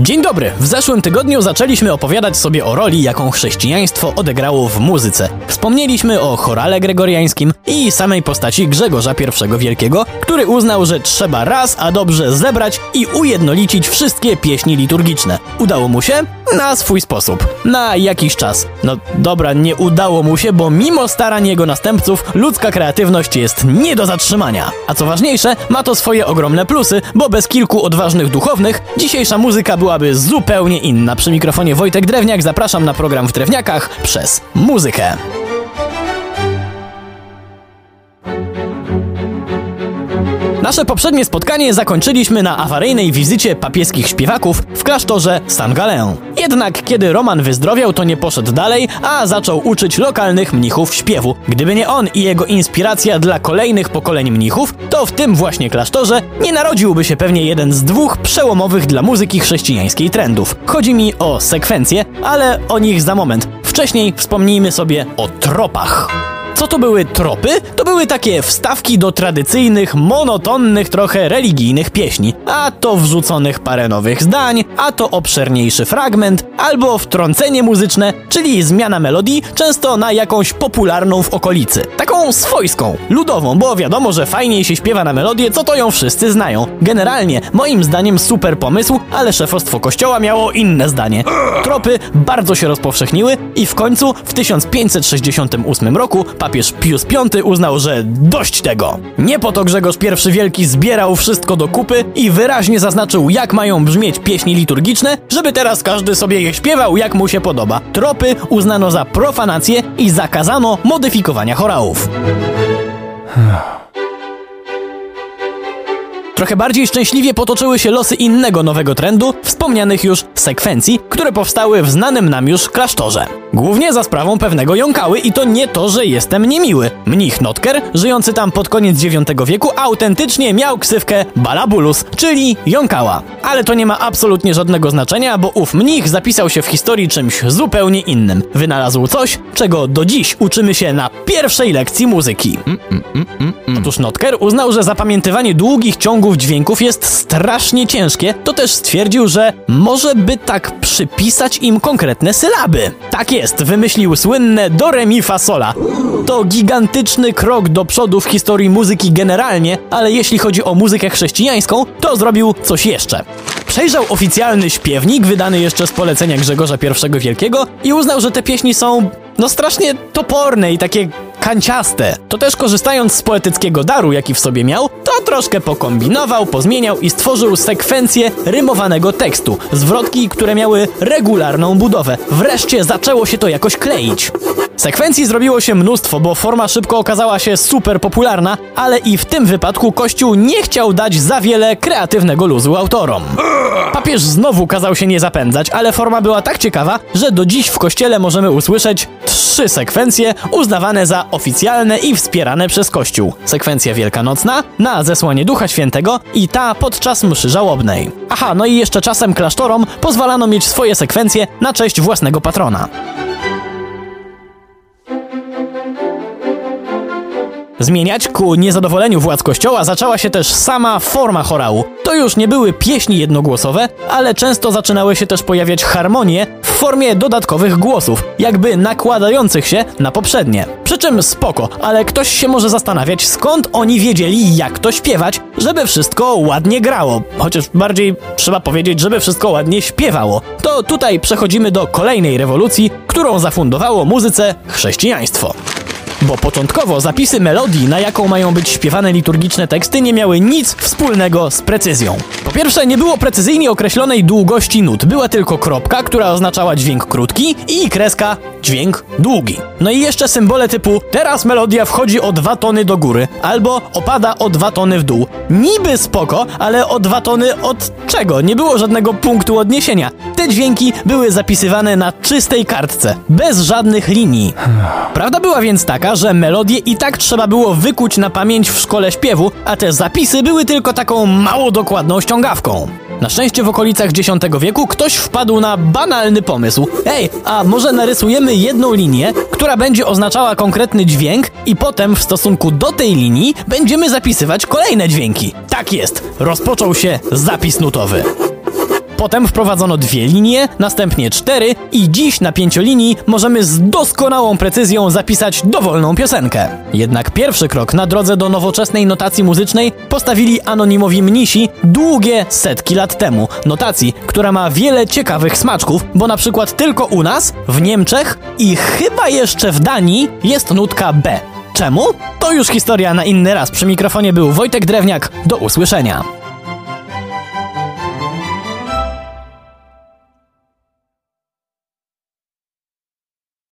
Dzień dobry! W zeszłym tygodniu zaczęliśmy opowiadać sobie o roli, jaką chrześcijaństwo odegrało w muzyce. Wspomnieliśmy o chorale gregoriańskim i samej postaci Grzegorza I Wielkiego, który uznał, że trzeba raz a dobrze zebrać i ujednolicić wszystkie pieśni liturgiczne. Udało mu się? Na swój sposób. Na jakiś czas. No dobra, nie udało mu się, bo mimo starań jego następców, ludzka kreatywność jest nie do zatrzymania. A co ważniejsze, ma to swoje ogromne plusy, bo bez kilku odważnych duchownych dzisiejsza muzyka byłaby zupełnie inna. Przy mikrofonie Wojtek Drewniak zapraszam na program w Drewniakach przez muzykę. Nasze poprzednie spotkanie zakończyliśmy na awaryjnej wizycie papieskich śpiewaków w klasztorze San Galeon. Jednak kiedy Roman wyzdrowiał, to nie poszedł dalej, a zaczął uczyć lokalnych mnichów śpiewu. Gdyby nie on i jego inspiracja dla kolejnych pokoleń mnichów, to w tym właśnie klasztorze nie narodziłby się pewnie jeden z dwóch przełomowych dla muzyki chrześcijańskiej trendów. Chodzi mi o sekwencje, ale o nich za moment. Wcześniej wspomnijmy sobie o tropach. Co to były tropy? To były takie wstawki do tradycyjnych, monotonnych trochę religijnych pieśni. A to wrzuconych parę nowych zdań, a to obszerniejszy fragment, albo wtrącenie muzyczne, czyli zmiana melodii, często na jakąś popularną w okolicy. Swojską, ludową, bo wiadomo, że fajniej się śpiewa na melodię, co to ją wszyscy znają. Generalnie, moim zdaniem super pomysł, ale szefostwo kościoła miało inne zdanie. Tropy bardzo się rozpowszechniły i w końcu w 1568 roku papież Pius V uznał, że dość tego. Nie po to Grzegorz I Wielki zbierał wszystko do kupy i wyraźnie zaznaczył, jak mają brzmieć pieśni liturgiczne, żeby teraz każdy sobie je śpiewał, jak mu się podoba. Tropy uznano za profanację i zakazano modyfikowania chorałów. Trochę bardziej szczęśliwie potoczyły się losy innego nowego trendu, wspomnianych już sekwencji, które powstały w znanym nam już klasztorze. Głównie za sprawą pewnego jąkały i to nie to, że jestem niemiły. Mnich Notker, żyjący tam pod koniec IX wieku, autentycznie miał ksywkę Balabulus, czyli jąkała. Ale to nie ma absolutnie żadnego znaczenia, bo ów mnich zapisał się w historii czymś zupełnie innym. Wynalazł coś, czego do dziś uczymy się na pierwszej lekcji muzyki. Otóż Notker uznał, że zapamiętywanie długich ciągów dźwięków jest strasznie ciężkie, to też stwierdził, że może by tak przypisać im konkretne sylaby. Tak jest, wymyślił słynne do re mi fa sola. To gigantyczny krok do przodu w historii muzyki generalnie, ale jeśli chodzi o muzykę chrześcijańską, to zrobił coś jeszcze. Przejrzał oficjalny śpiewnik wydany jeszcze z polecenia Grzegorza I Wielkiego i uznał, że te pieśni są no strasznie toporne i takie kanciaste. To też korzystając z poetyckiego daru, jaki w sobie miał, to troszkę pokombinował, pozmieniał i stworzył sekwencję rymowanego tekstu, zwrotki, które miały regularną budowę. Wreszcie zaczęło się to jakoś kleić. Sekwencji zrobiło się mnóstwo, bo forma szybko okazała się super popularna, ale i w tym wypadku Kościół nie chciał dać za wiele kreatywnego luzu autorom. Papież znowu kazał się nie zapędzać, ale forma była tak ciekawa, że do dziś w kościele możemy usłyszeć trzy sekwencje uznawane za oficjalne i wspierane przez Kościół. Sekwencja wielkanocna, na zesłanie Ducha Świętego i ta podczas mszy żałobnej. Aha, no i jeszcze czasem klasztorom pozwalano mieć swoje sekwencje na cześć własnego patrona. Zmieniać ku niezadowoleniu władz kościoła zaczęła się też sama forma chorału. To już nie były pieśni jednogłosowe, ale często zaczynały się też pojawiać harmonie w formie dodatkowych głosów, jakby nakładających się na poprzednie. Przy czym spoko, ale ktoś się może zastanawiać, skąd oni wiedzieli, jak to śpiewać, żeby wszystko ładnie grało. Chociaż bardziej trzeba powiedzieć, żeby wszystko ładnie śpiewało. To tutaj przechodzimy do kolejnej rewolucji, którą zafundowało muzyce chrześcijaństwo. Bo początkowo zapisy melodii, na jaką mają być śpiewane liturgiczne teksty, nie miały nic wspólnego z precyzją. Po pierwsze, nie było precyzyjnie określonej długości nut, była tylko kropka, która oznaczała dźwięk krótki i kreska dźwięk długi. No i jeszcze symbole typu teraz melodia wchodzi o dwa tony do góry, albo opada o dwa tony w dół. Niby spoko, ale o dwa tony od czego? Nie było żadnego punktu odniesienia. Te dźwięki były zapisywane na czystej kartce, bez żadnych linii. Prawda była więc taka, że melodię i tak trzeba było wykuć na pamięć w szkole śpiewu, a te zapisy były tylko taką mało dokładną ściągawką. Na szczęście w okolicach X wieku ktoś wpadł na banalny pomysł. Ej, a może narysujemy jedną linię, która będzie oznaczała konkretny dźwięk i potem w stosunku do tej linii będziemy zapisywać kolejne dźwięki. Tak jest, rozpoczął się zapis nutowy. Potem wprowadzono dwie linie, następnie cztery i dziś na pięciolinii możemy z doskonałą precyzją zapisać dowolną piosenkę. Jednak pierwszy krok na drodze do nowoczesnej notacji muzycznej postawili anonimowi mnisi długie setki lat temu. Notacji, która ma wiele ciekawych smaczków, bo na przykład tylko u nas, w Niemczech i chyba jeszcze w Danii jest nutka B. Czemu? To już historia na inny raz. Przy mikrofonie był Wojtek Drewniak. Do usłyszenia.